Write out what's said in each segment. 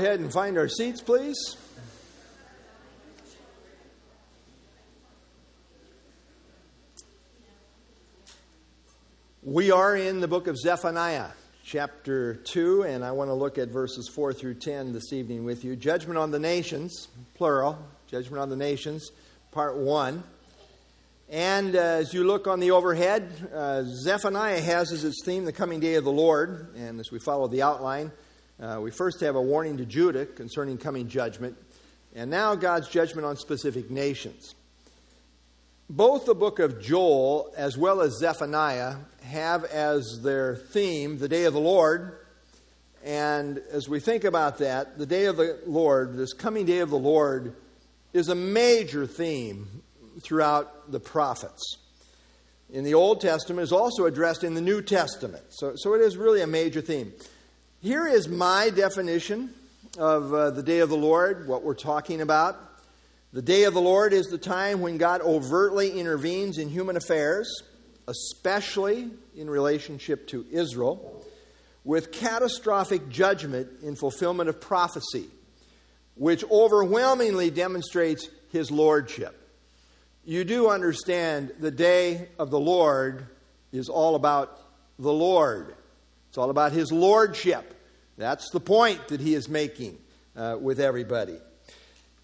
ahead and find our seats, please. We are in the book of Zephaniah, chapter 2, and I want to look at verses 4 through 10 this evening with you. Judgment on the Nations, plural, Judgment on the Nations, part 1. And uh, as you look on the overhead, uh, Zephaniah has as its theme the coming day of the Lord. And as we follow the outline, uh, we first have a warning to Judah concerning coming judgment, and now God's judgment on specific nations. Both the book of Joel as well as Zephaniah have as their theme the day of the Lord. And as we think about that, the day of the Lord, this coming day of the Lord, is a major theme throughout the prophets. In the Old Testament is also addressed in the New Testament. So, so it is really a major theme. Here is my definition of uh, the day of the Lord, what we're talking about. The day of the Lord is the time when God overtly intervenes in human affairs, especially in relationship to Israel, with catastrophic judgment in fulfillment of prophecy, which overwhelmingly demonstrates his lordship you do understand the day of the Lord is all about the Lord. It's all about His Lordship. That's the point that He is making uh, with everybody.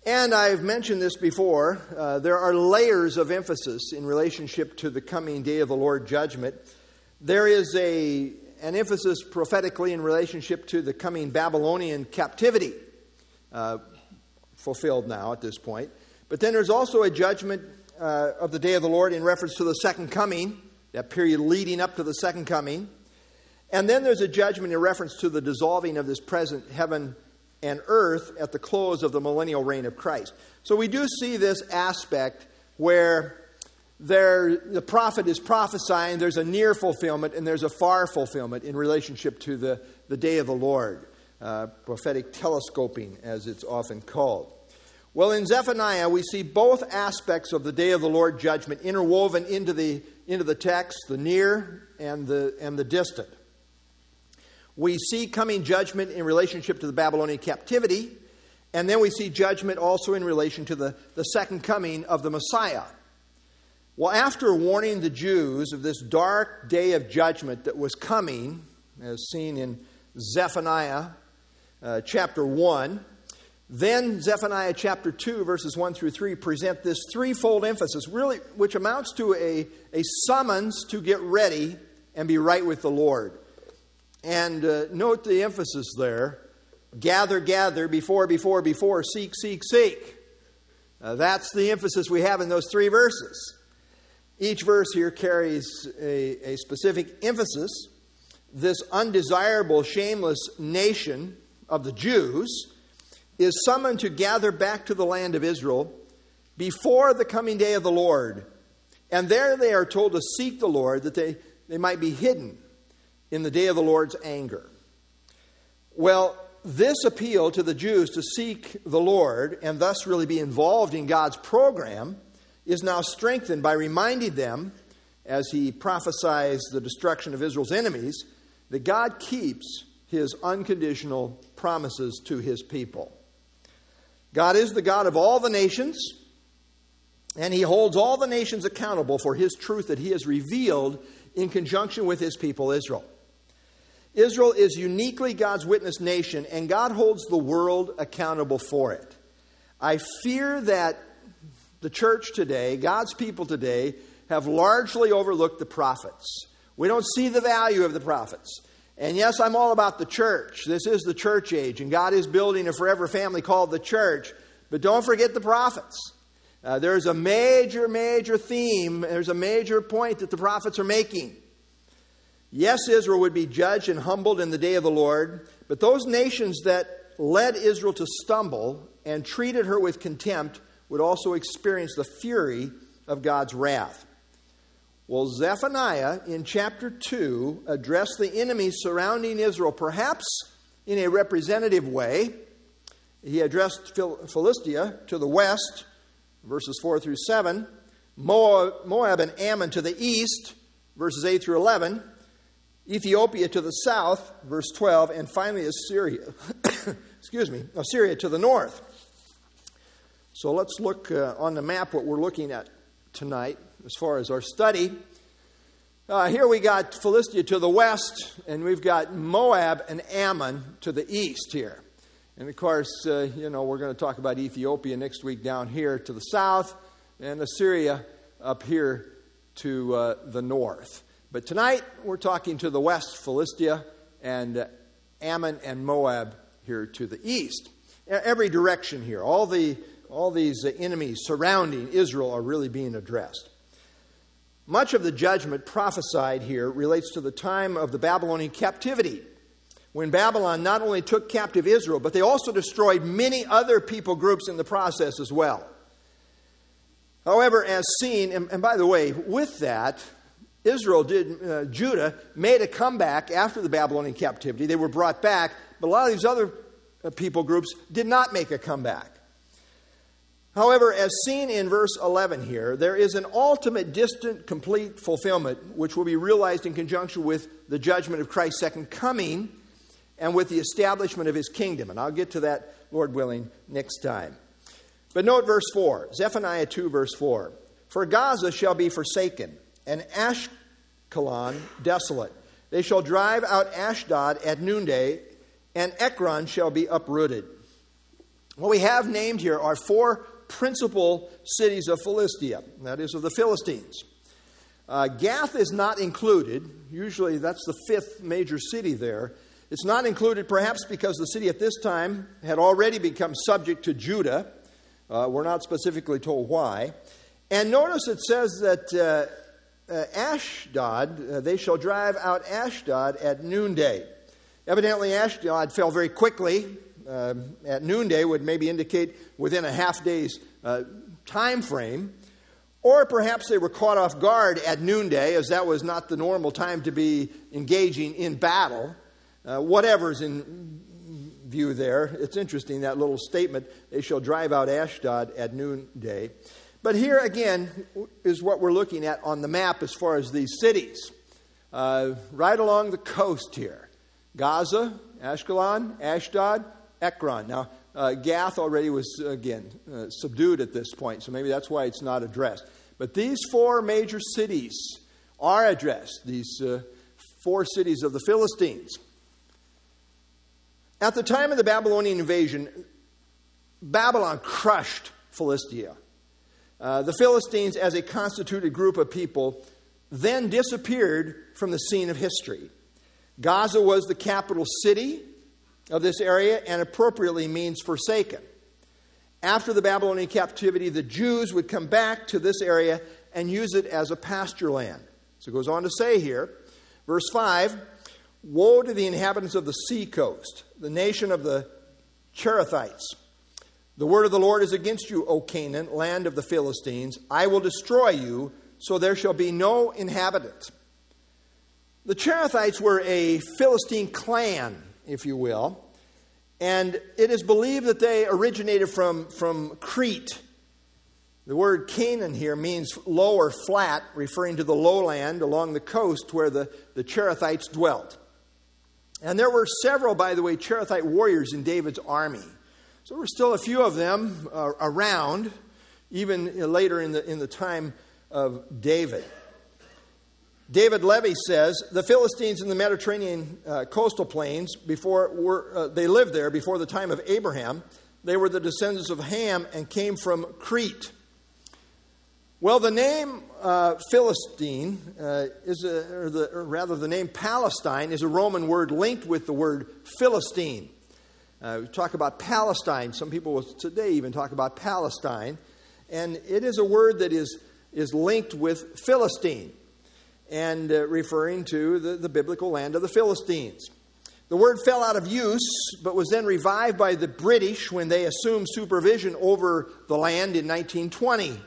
And I've mentioned this before. Uh, there are layers of emphasis in relationship to the coming day of the Lord judgment. There is a, an emphasis prophetically in relationship to the coming Babylonian captivity, uh, fulfilled now at this point. But then there's also a judgment uh, of the day of the Lord in reference to the second coming, that period leading up to the second coming. And then there's a judgment in reference to the dissolving of this present heaven and earth at the close of the millennial reign of Christ. So we do see this aspect where there, the prophet is prophesying, there's a near fulfillment and there's a far fulfillment in relationship to the, the day of the Lord. Uh, prophetic telescoping, as it's often called. Well, in Zephaniah, we see both aspects of the day of the Lord judgment interwoven into the, into the text, the near and the, and the distant. We see coming judgment in relationship to the Babylonian captivity, and then we see judgment also in relation to the, the second coming of the Messiah. Well, after warning the Jews of this dark day of judgment that was coming, as seen in Zephaniah uh, chapter 1, then Zephaniah chapter 2, verses 1 through 3, present this threefold emphasis, really, which amounts to a, a summons to get ready and be right with the Lord. And uh, note the emphasis there gather, gather, before, before, before, seek, seek, seek. Uh, that's the emphasis we have in those three verses. Each verse here carries a, a specific emphasis. This undesirable, shameless nation of the Jews is summoned to gather back to the land of Israel before the coming day of the Lord. And there they are told to seek the Lord that they, they might be hidden in the day of the Lord's anger. Well, this appeal to the Jews to seek the Lord and thus really be involved in God's program is now strengthened by reminding them, as he prophesies the destruction of Israel's enemies, that God keeps his unconditional promises to his people. God is the God of all the nations, and He holds all the nations accountable for His truth that He has revealed in conjunction with His people, Israel. Israel is uniquely God's witness nation, and God holds the world accountable for it. I fear that the church today, God's people today, have largely overlooked the prophets. We don't see the value of the prophets. And yes, I'm all about the church. This is the church age, and God is building a forever family called the church. But don't forget the prophets. Uh, there's a major, major theme, there's a major point that the prophets are making. Yes, Israel would be judged and humbled in the day of the Lord, but those nations that led Israel to stumble and treated her with contempt would also experience the fury of God's wrath. Well, Zephaniah in chapter 2 addressed the enemies surrounding Israel, perhaps in a representative way. He addressed Philistia to the west, verses 4 through 7, Moab, and Ammon to the east, verses 8 through 11, Ethiopia to the south, verse 12, and finally Assyria, excuse me, Assyria to the north. So let's look uh, on the map what we're looking at tonight as far as our study. Uh, here we got Philistia to the west, and we've got Moab and Ammon to the east here. And of course, uh, you know, we're going to talk about Ethiopia next week down here to the south, and Assyria up here to uh, the north. But tonight, we're talking to the west, Philistia, and Ammon and Moab here to the east. Every direction here, all, the, all these enemies surrounding Israel are really being addressed. Much of the judgment prophesied here relates to the time of the Babylonian captivity, when Babylon not only took captive Israel, but they also destroyed many other people groups in the process as well. However, as seen, and, and by the way, with that, Israel did, uh, Judah made a comeback after the Babylonian captivity. They were brought back, but a lot of these other uh, people groups did not make a comeback. However, as seen in verse 11 here, there is an ultimate, distant, complete fulfillment which will be realized in conjunction with the judgment of Christ's second coming and with the establishment of his kingdom. And I'll get to that, Lord willing, next time. But note verse 4, Zephaniah 2, verse 4. For Gaza shall be forsaken, and Ashkelon desolate. They shall drive out Ashdod at noonday, and Ekron shall be uprooted. What we have named here are four principal cities of Philistia, that is, of the Philistines. Uh, Gath is not included. Usually, that's the fifth major city there. It's not included perhaps because the city at this time had already become subject to Judah. Uh, we're not specifically told why. And notice it says that uh, Ashdod, uh, they shall drive out Ashdod at noonday. Evidently, Ashdod fell very quickly uh, at noonday would maybe indicate within a half day's uh, time frame. Or perhaps they were caught off guard at noonday, as that was not the normal time to be engaging in battle. Uh, whatever's in view there. It's interesting, that little statement, they shall drive out Ashdod at noonday. But here again is what we're looking at on the map as far as these cities. Uh, right along the coast here Gaza, Ashkelon, Ashdod, Ekron. Now, uh, Gath already was, again, uh, subdued at this point, so maybe that's why it's not addressed. But these four major cities are addressed, these uh, four cities of the Philistines. At the time of the Babylonian invasion, Babylon crushed Philistia. Uh, the Philistines, as a constituted group of people, then disappeared from the scene of history. Gaza was the capital city of this area and appropriately means forsaken. After the Babylonian captivity, the Jews would come back to this area and use it as a pasture land. So it goes on to say here, verse 5 Woe to the inhabitants of the sea coast, the nation of the Cherethites. The word of the Lord is against you, O Canaan, land of the Philistines. I will destroy you, so there shall be no inhabitant. The Cherethites were a Philistine clan if you will. And it is believed that they originated from, from Crete. The word Canaan here means low or flat, referring to the lowland along the coast where the, the Cherethites dwelt. And there were several, by the way, Cherethite warriors in David's army. So there were still a few of them uh, around, even later in the, in the time of David. David Levy says the Philistines in the Mediterranean uh, coastal plains before were, uh, they lived there before the time of Abraham. They were the descendants of Ham and came from Crete. Well, the name uh, Philistine uh, is a, or, the, or rather the name Palestine is a Roman word linked with the word Philistine. Uh, we talk about Palestine. Some people will today even talk about Palestine, and it is a word that is is linked with Philistine and uh, referring to the, the biblical land of the Philistines. The word fell out of use, but was then revived by the British when they assumed supervision over the land in 1920.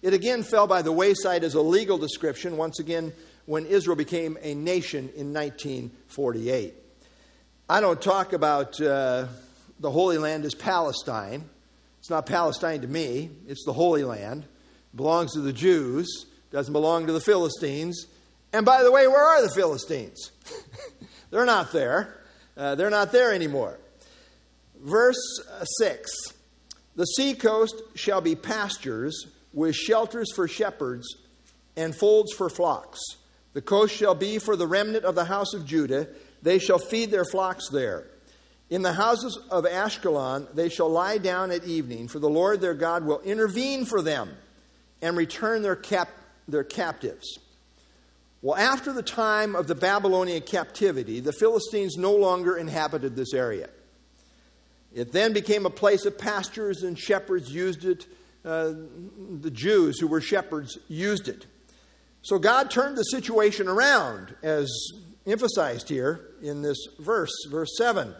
It again fell by the wayside as a legal description, once again, when Israel became a nation in 1948. I don't talk about uh, the Holy Land as Palestine. It's not Palestine to me, it's the Holy Land. It belongs to the Jews, doesn't belong to the Philistines. And by the way, where are the Philistines? they're not there. Uh, they're not there anymore. Verse 6 The seacoast shall be pastures with shelters for shepherds and folds for flocks. The coast shall be for the remnant of the house of Judah. They shall feed their flocks there. In the houses of Ashkelon they shall lie down at evening, for the Lord their God will intervene for them and return their, cap- their captives. Well, after the time of the Babylonian captivity, the Philistines no longer inhabited this area. It then became a place of pastures, and shepherds used it. Uh, the Jews who were shepherds used it. So God turned the situation around, as emphasized here in this verse, verse 7.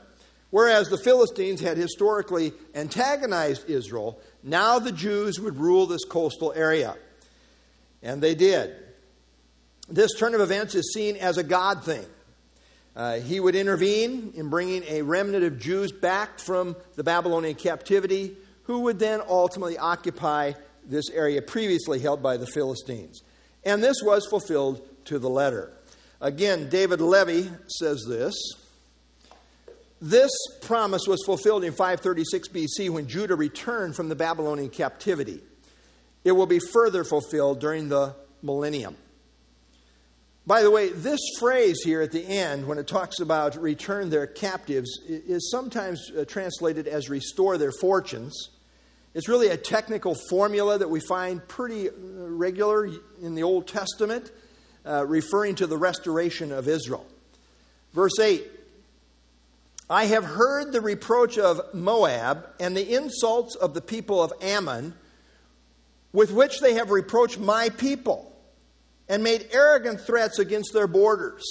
Whereas the Philistines had historically antagonized Israel, now the Jews would rule this coastal area. And they did. This turn of events is seen as a God thing. Uh, he would intervene in bringing a remnant of Jews back from the Babylonian captivity, who would then ultimately occupy this area previously held by the Philistines. And this was fulfilled to the letter. Again, David Levy says this. This promise was fulfilled in 536 BC when Judah returned from the Babylonian captivity. It will be further fulfilled during the millennium. By the way, this phrase here at the end, when it talks about return their captives, is sometimes uh, translated as restore their fortunes. It's really a technical formula that we find pretty uh, regular in the Old Testament, uh, referring to the restoration of Israel. Verse 8 I have heard the reproach of Moab and the insults of the people of Ammon, with which they have reproached my people and made arrogant threats against their borders.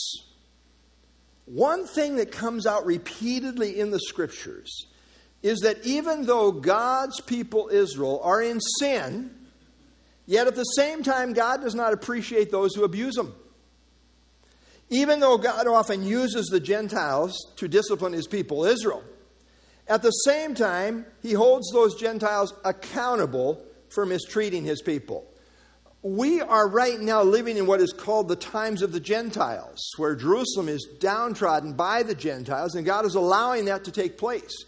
One thing that comes out repeatedly in the scriptures is that even though God's people, Israel, are in sin, yet at the same time, God does not appreciate those who abuse them. Even though God often uses the Gentiles to discipline his people, Israel, at the same time, he holds those Gentiles accountable for mistreating his people. We are right now living in what is called the times of the Gentiles, where Jerusalem is downtrodden by the Gentiles, and God is allowing that to take place.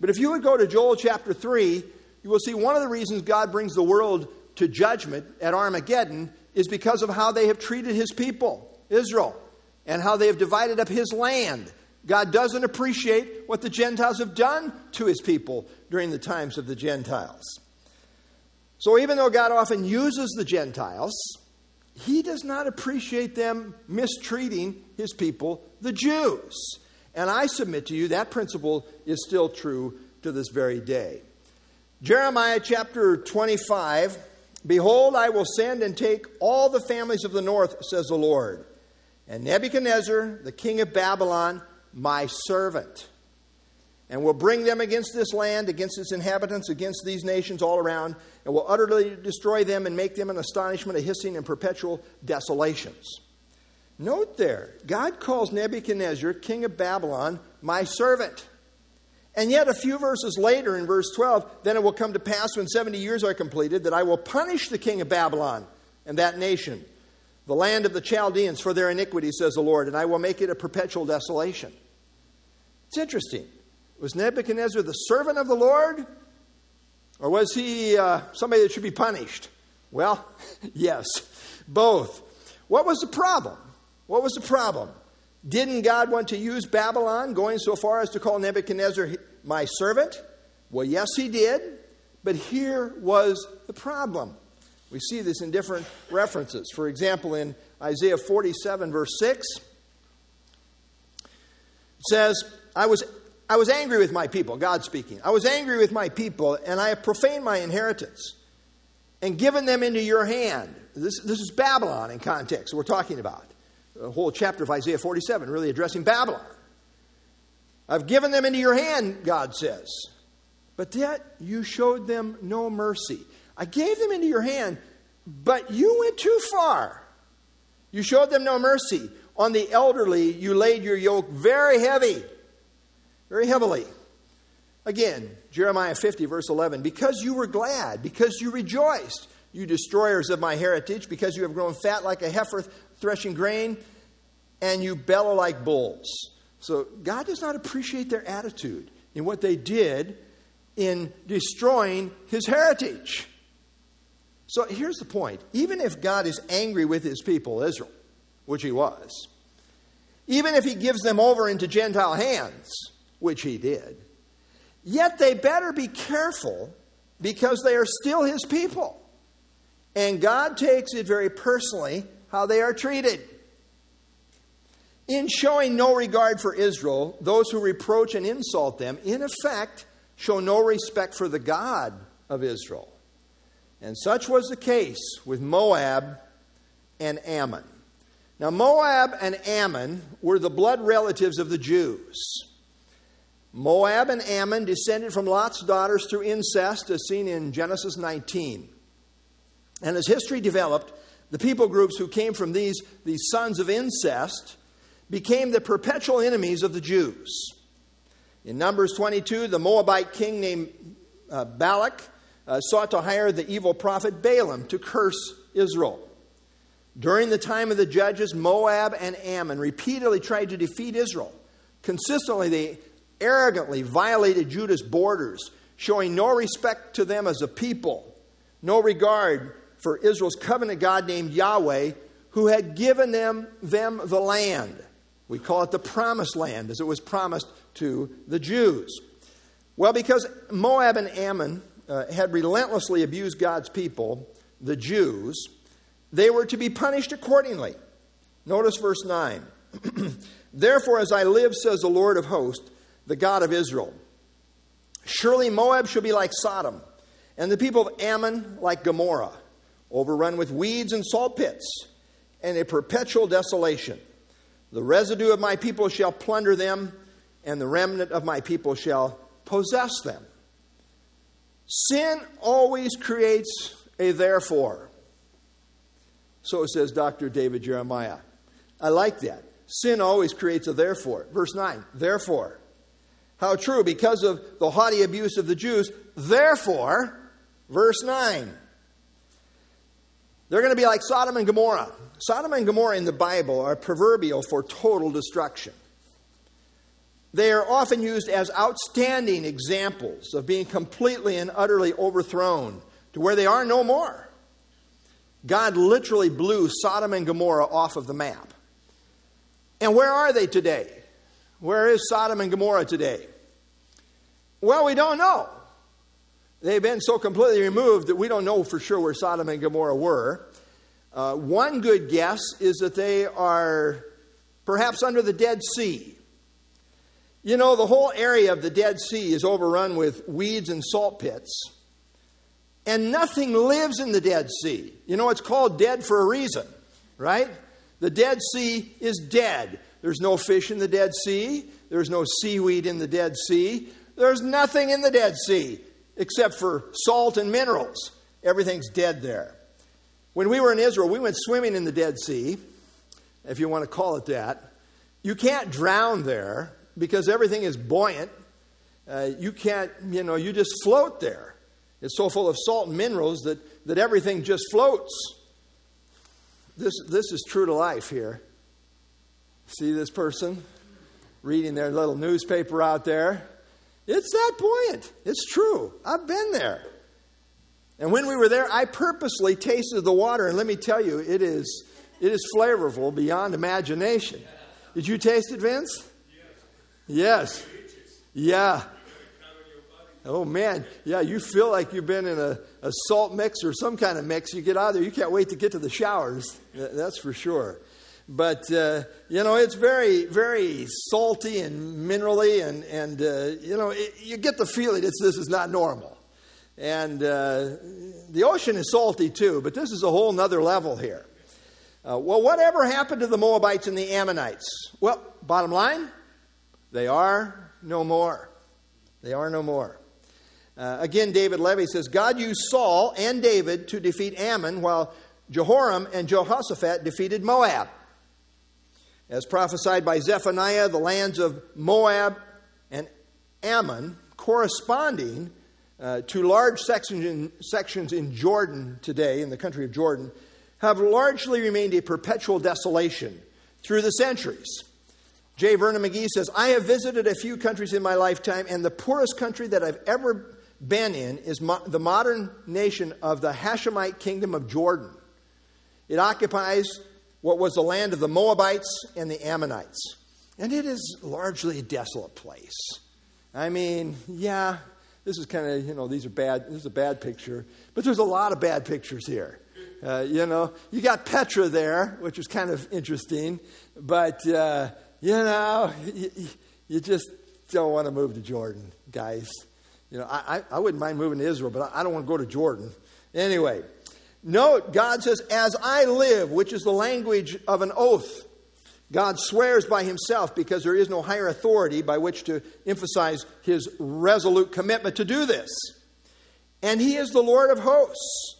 But if you would go to Joel chapter 3, you will see one of the reasons God brings the world to judgment at Armageddon is because of how they have treated his people, Israel, and how they have divided up his land. God doesn't appreciate what the Gentiles have done to his people during the times of the Gentiles. So even though God often uses the Gentiles, he does not appreciate them mistreating his people, the Jews. And I submit to you that principle is still true to this very day. Jeremiah chapter 25 Behold, I will send and take all the families of the north, says the Lord, and Nebuchadnezzar, the king of Babylon, my servant and will bring them against this land, against its inhabitants, against these nations all around, and will utterly destroy them and make them an astonishment, a hissing, and perpetual desolations. Note there, God calls Nebuchadnezzar, king of Babylon, my servant. And yet, a few verses later, in verse 12, then it will come to pass when 70 years are completed that I will punish the king of Babylon and that nation, the land of the Chaldeans, for their iniquity, says the Lord, and I will make it a perpetual desolation. It's interesting. Was Nebuchadnezzar the servant of the Lord? Or was he uh, somebody that should be punished? Well, yes, both. What was the problem? What was the problem? Didn't God want to use Babylon, going so far as to call Nebuchadnezzar my servant? Well, yes, he did. But here was the problem. We see this in different references. For example, in Isaiah 47, verse 6, it says, I was I was angry with my people, God speaking. I was angry with my people, and I have profaned my inheritance and given them into your hand. This, this is Babylon in context we're talking about. The whole chapter of Isaiah 47 really addressing Babylon. I've given them into your hand, God says. But yet you showed them no mercy. I gave them into your hand, but you went too far. You showed them no mercy. On the elderly, you laid your yoke very heavy very heavily. Again, Jeremiah 50, verse 11. Because you were glad, because you rejoiced, you destroyers of my heritage, because you have grown fat like a heifer threshing grain, and you bellow like bulls. So God does not appreciate their attitude. in what they did in destroying his heritage. So here's the point even if God is angry with his people, Israel, which he was, even if he gives them over into Gentile hands, which he did, yet they better be careful because they are still his people. And God takes it very personally how they are treated. In showing no regard for Israel, those who reproach and insult them, in effect, show no respect for the God of Israel. And such was the case with Moab and Ammon. Now, Moab and Ammon were the blood relatives of the Jews. Moab and Ammon descended from Lot's daughters through incest, as seen in Genesis 19. And as history developed, the people groups who came from these, these sons of incest became the perpetual enemies of the Jews. In Numbers 22, the Moabite king named uh, Balak uh, sought to hire the evil prophet Balaam to curse Israel. During the time of the judges, Moab and Ammon repeatedly tried to defeat Israel. Consistently, they arrogantly violated Judah's borders, showing no respect to them as a people, no regard for Israel's covenant God named Yahweh, who had given them, them the land. We call it the promised land, as it was promised to the Jews. Well, because Moab and Ammon uh, had relentlessly abused God's people, the Jews, they were to be punished accordingly. Notice verse 9. Therefore, as I live, says the Lord of hosts, the God of Israel, surely Moab shall be like Sodom, and the people of Ammon like Gomorrah, overrun with weeds and salt pits, and a perpetual desolation. The residue of my people shall plunder them, and the remnant of my people shall possess them. Sin always creates a therefore. So says Dr. David Jeremiah. I like that. Sin always creates a therefore. Verse 9, therefore. How true, because of the haughty abuse of the Jews, therefore, verse 9. They're going to be like Sodom and Gomorrah. Sodom and Gomorrah in the Bible are proverbial for total destruction. They are often used as outstanding examples of being completely and utterly overthrown to where they are no more. God literally blew Sodom and Gomorrah off of the map. And where are they today? Where is Sodom and Gomorrah today? Well, we don't know. They've been so completely removed that we don't know for sure where Sodom and Gomorrah were. Uh, one good guess is that they are perhaps under the Dead Sea. You know, the whole area of the Dead Sea is overrun with weeds and salt pits. And nothing lives in the Dead Sea. You know, it's called dead for a reason, right? The Dead Sea is dead. There's no fish in the Dead Sea. There's no seaweed in the Dead Sea. There's nothing in the Dead Sea except for salt and minerals. Everything's dead there. When we were in Israel, we went swimming in the Dead Sea, if you want to call it that. You can't drown there because everything is buoyant. Uh, you can't, you know, you just float there. It's so full of salt and minerals that, that everything just floats. This, this is true to life here. See this person reading their little newspaper out there? It's that buoyant. It's true. I've been there. And when we were there, I purposely tasted the water, and let me tell you, it is, it is flavorful beyond imagination. Did you taste it, Vince? Yes. Yeah. Oh, man. Yeah, you feel like you've been in a, a salt mix or some kind of mix. You get out of there, you can't wait to get to the showers. That's for sure. But, uh, you know, it's very, very salty and minerally, and, and uh, you know, it, you get the feeling it's, this is not normal. And uh, the ocean is salty too, but this is a whole nother level here. Uh, well, whatever happened to the Moabites and the Ammonites? Well, bottom line, they are no more. They are no more. Uh, again, David Levy says God used Saul and David to defeat Ammon, while Jehoram and Jehoshaphat defeated Moab. As prophesied by Zephaniah, the lands of Moab and Ammon corresponding uh, to large sections in, sections in Jordan today, in the country of Jordan, have largely remained a perpetual desolation through the centuries. J. Vernon McGee says, I have visited a few countries in my lifetime, and the poorest country that I've ever been in is mo- the modern nation of the Hashemite kingdom of Jordan. It occupies what was the land of the Moabites and the Ammonites. And it is largely a desolate place. I mean, yeah, this is kind of, you know, these are bad, this is a bad picture, but there's a lot of bad pictures here. Uh, you know, you got Petra there, which is kind of interesting, but, uh, you know, you, you, just don't want to move to Jordan, guys. You know, I, I wouldn't mind moving to Israel, but I don't want to go to Jordan. Anyway, note, God says, As I live, which is the language of an oath. God swears by himself because there is no higher authority by which to emphasize his resolute commitment to do this. And he is the Lord of hosts.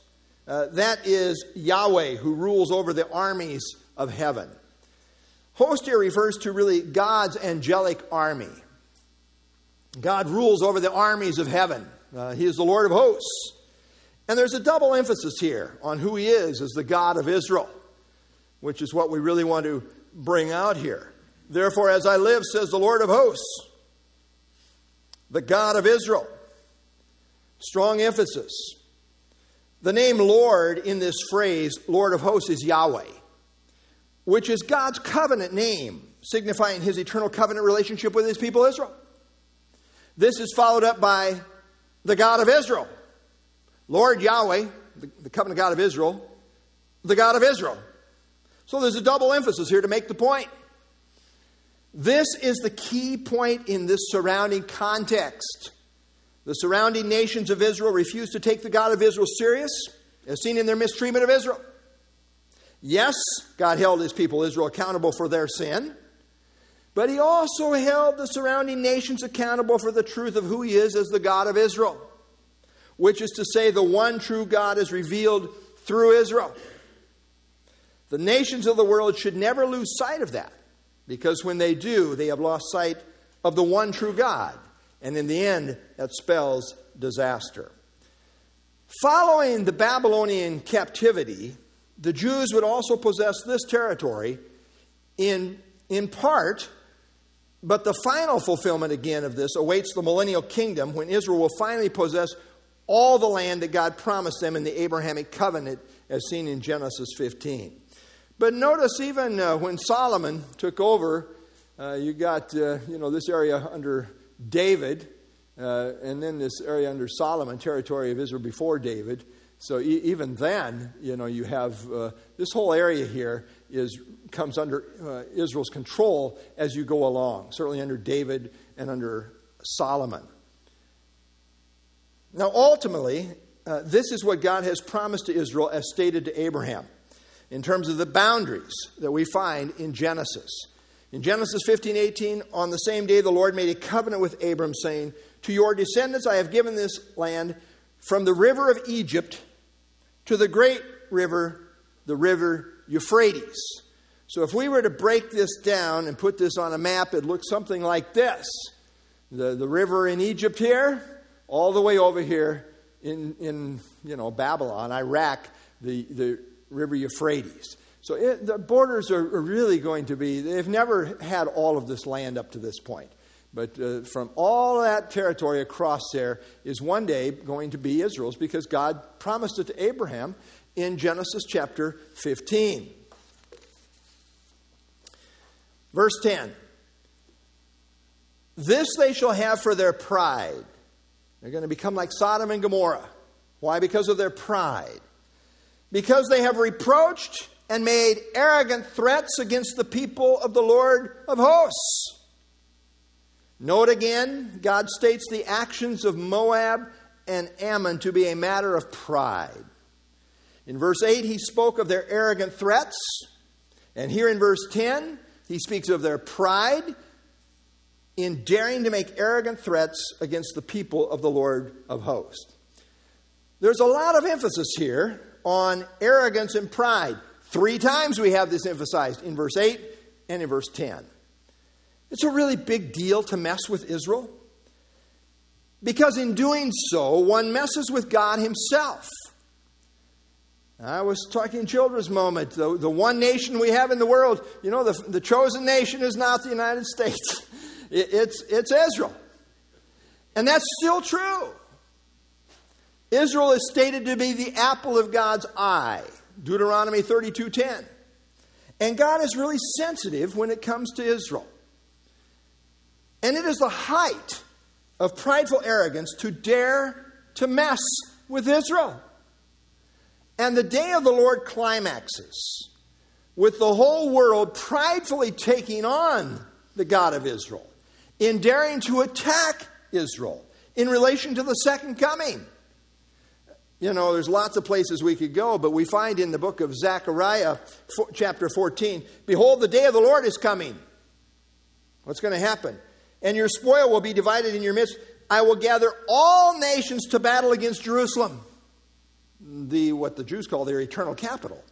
Uh, that is Yahweh who rules over the armies of heaven. Host here refers to really God's angelic army. God rules over the armies of heaven. Uh, he is the Lord of hosts. And there's a double emphasis here on who he is as the God of Israel, which is what we really want to bring out here. Therefore, as I live, says the Lord of hosts, the God of Israel. Strong emphasis. The name Lord in this phrase, Lord of hosts, is Yahweh, which is God's covenant name, signifying his eternal covenant relationship with his people Israel. This is followed up by the God of Israel. Lord Yahweh, the, the covenant God of Israel, the God of Israel. So there's a double emphasis here to make the point. This is the key point in this surrounding context. The surrounding nations of Israel refused to take the God of Israel serious, as seen in their mistreatment of Israel. Yes, God held his people Israel accountable for their sin, but he also held the surrounding nations accountable for the truth of who he is as the God of Israel, which is to say, the one true God is revealed through Israel. The nations of the world should never lose sight of that, because when they do, they have lost sight of the one true God. And in the end, that spells disaster. Following the Babylonian captivity, the Jews would also possess this territory in, in part, but the final fulfillment again of this awaits the millennial kingdom when Israel will finally possess all the land that God promised them in the Abrahamic covenant, as seen in Genesis 15. But notice, even uh, when Solomon took over, uh, you got uh, you know this area under David, uh, and then this area under Solomon, territory of Israel before David. So e- even then, you know, you have uh, this whole area here is comes under uh, Israel's control as you go along. Certainly under David and under Solomon. Now, ultimately, uh, this is what God has promised to Israel as stated to Abraham in terms of the boundaries that we find in Genesis. In Genesis 15 18, on the same day, the Lord made a covenant with Abram, saying, To your descendants I have given this land from the river of Egypt to the great river, the river Euphrates. So if we were to break this down and put this on a map, it looks something like this the, the river in Egypt here, all the way over here in, in you know, Babylon, Iraq, the, the River Euphrates. So it, the borders are, really going to be, they've never had all of this land up to this point. But uh, from all that territory across there is one day going to be Israel's because God promised it to Abraham in Genesis chapter 15. Verse 10 This they shall have for their pride. They're going to become like Sodom and Gomorrah. Why? Because of their pride because they have reproached and made arrogant threats against the people of the Lord of hosts. Note again, God states the actions of Moab and Ammon to be a matter of pride. In verse 8, he spoke of their arrogant threats. And here in verse 10, he speaks of their pride in daring to make arrogant threats against the people of the Lord of hosts. There's a lot of emphasis here on arrogance and pride. Three times we have this emphasized in verse 8 and in verse 10. It's a really big deal to mess with Israel because in doing so, one messes with God Himself. I was talking children's moment. The, the one nation we have in the world, you know, the, the chosen nation is not the United States, it, it's, it's Israel. And that's still true. Israel is stated to be the apple of God's eye. Deuteronomy 32:10. And God is really sensitive when it comes to Israel. And it is the height of prideful arrogance to dare to mess with Israel. And the day of the Lord climaxes with the whole world pridefully taking on the God of Israel, in daring to attack Israel in relation to the second coming. You know, there's lots of places we could go, but we find in the book of Zechariah, chapter 14, Behold, the day of the Lord is coming. What's going to happen? And your spoil will be divided in your midst. I will gather all nations to battle against Jerusalem, the what the Jews call their eternal capital.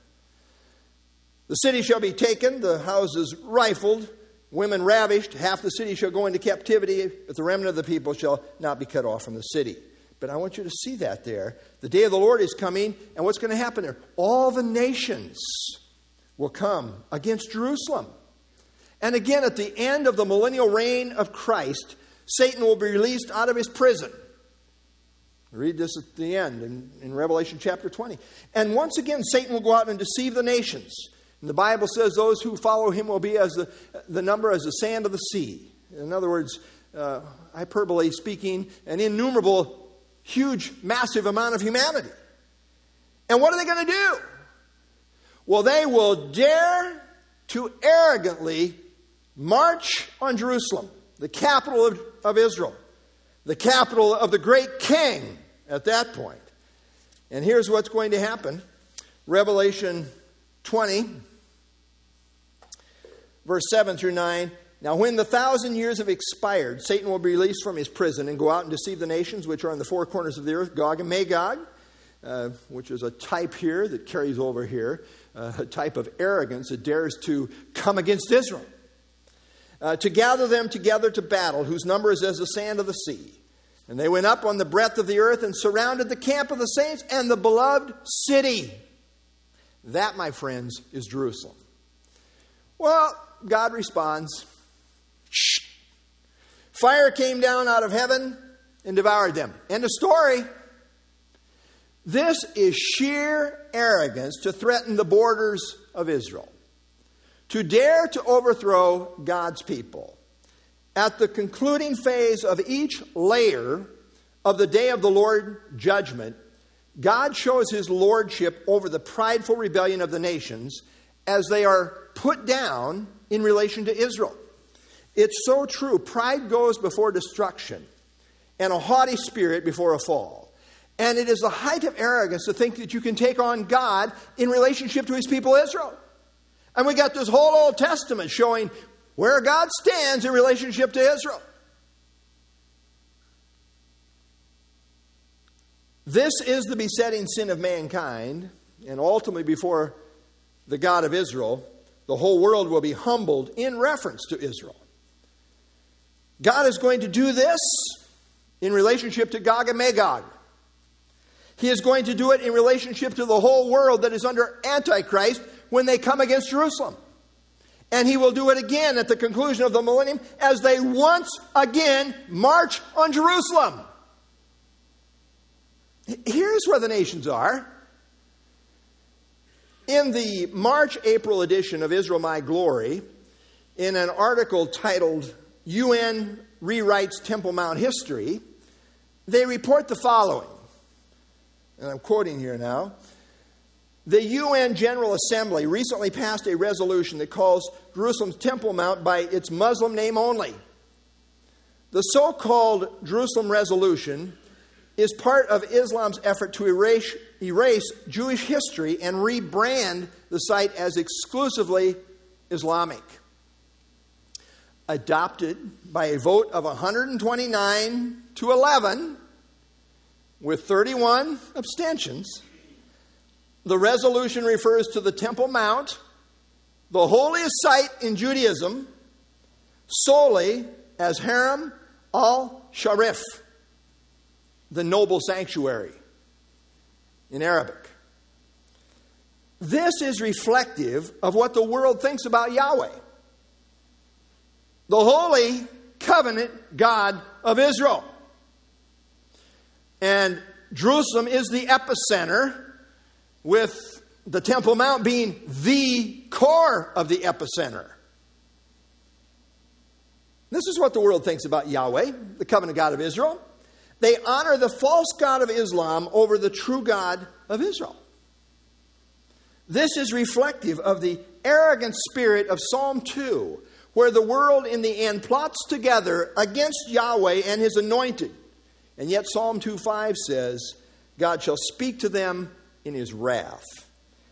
The city shall be taken, the houses rifled, women ravished, half the city shall go into captivity, but the remnant of the people shall not be cut off from the city. But I want you to see that there. The day of the Lord is coming, and what's going to happen there? All the nations will come against Jerusalem. And again, at the end of the millennial reign of Christ, Satan will be released out of his prison. Read this at the end in, in Revelation chapter 20. And once again, Satan will go out and deceive the nations. And the Bible says those who follow him will be as the, the number as the sand of the sea. In other words, uh, hyperbole speaking, an innumerable huge, massive amount of humanity. And what are they going to do? Well, they will dare to arrogantly march on Jerusalem, the capital of, of Israel, the capital of the great king at that point. And here's what's going to happen Revelation 20, verse 7 through 9. Now, when the thousand years have expired, Satan will be released from his prison and go out and deceive the nations which are in the four corners of the earth, Gog and Magog, uh, which is a type here that carries over here, uh, a type of arrogance that dares to come against Israel. Uh, to gather them together to battle, whose number is as the sand of the sea. And they went up on the breadth of the earth and surrounded the camp of the saints and the beloved city. That, my friends, is Jerusalem. Well, God responds. Fire came down out of heaven and devoured them. End of story. This is sheer arrogance to threaten the borders of Israel, to dare to overthrow God's people. At the concluding phase of each layer of the day of the Lord judgment, God shows his lordship over the prideful rebellion of the nations as they are put down in relation to Israel. It's so true. Pride goes before destruction, and a haughty spirit before a fall. And it is the height of arrogance to think that you can take on God in relationship to his people Israel. And we got this whole Old Testament showing where God stands in relationship to Israel. This is the besetting sin of mankind, and ultimately before the God of Israel, the whole world will be humbled in reference to Israel. God is going to do this in relationship to Gog and Magog. He is going to do it in relationship to the whole world that is under Antichrist when they come against Jerusalem. And he will do it again at the conclusion of the millennium as they once again march on Jerusalem. Here's where the nations are. In the March April edition of Israel My Glory, in an article titled UN rewrites Temple Mount history, they report the following. And I'm quoting here now. The UN General Assembly recently passed a resolution that calls Jerusalem's Temple Mount by its Muslim name only. The so called Jerusalem Resolution is part of Islam's effort to erase, erase Jewish history and rebrand the site as exclusively Islamic adopted by a vote of 129 to 11 with 31 abstentions. The resolution refers to the Temple Mount, the holiest site in Judaism, solely as Haram al Sharif, the noble sanctuary in Arabic. this is reflective of what the world thinks about Yahweh, the holy covenant God of Israel. And Jerusalem is the epicenter, with the Temple Mount being the core of the epicenter. This is what the world thinks about Yahweh, the covenant God of Israel. They honor the false God of Islam over the true God of Israel. This is reflective of the arrogant spirit of Psalm 2, where the world in the end plots together against Yahweh and his anointed. And yet Psalm 2:5 says, God shall speak to them in his wrath.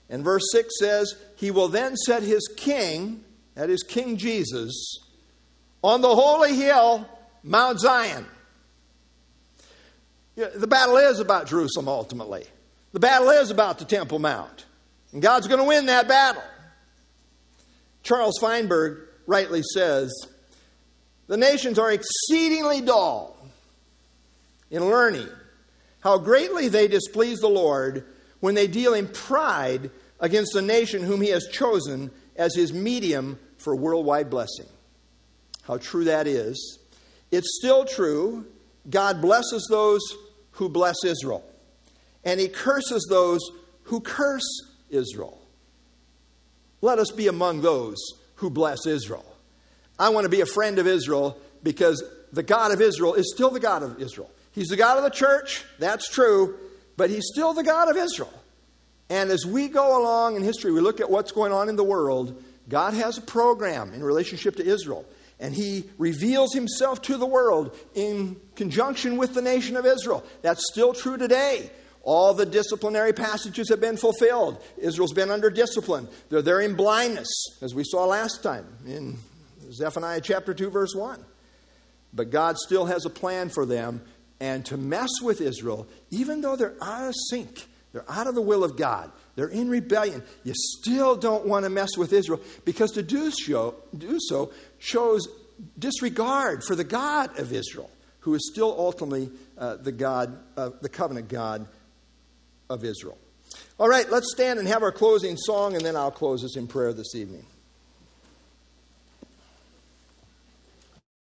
And verse 6 says, He will then set his king, that is King Jesus, on the holy hill, Mount Zion. The battle is about Jerusalem ultimately. The battle is about the Temple Mount. And God's going to win that battle. Charles Feinberg rightly says the nations are exceedingly dull in learning how greatly they displease the Lord when they deal in pride against the nation whom he has chosen as his medium for worldwide blessing. How true that is. It's still true. God blesses those who bless Israel, and he curses those who curse Israel. Let us be among those who bless Israel. I want to be a friend of Israel because the God of Israel is still the God of Israel. He's the God of the church, that's true, but He's still the God of Israel. And as we go along in history, we look at what's going on in the world, God has a program in relationship to Israel. And He reveals Himself to the world in conjunction with the nation of Israel. That's still true today. All the disciplinary passages have been fulfilled. Israel's been under discipline. They're there in blindness, as we saw last time in Zephaniah chapter 2, verse 1. But God still has a plan for them, and to mess with Israel, even though they're out of sync, they're out of the will of God, they're in rebellion, you still don't want to mess with Israel because to do so, do so shows disregard for the God of Israel, who is still ultimately uh, the God, uh, the covenant God of Israel. All right, let's stand and have our closing song, and then I'll close us in prayer this evening.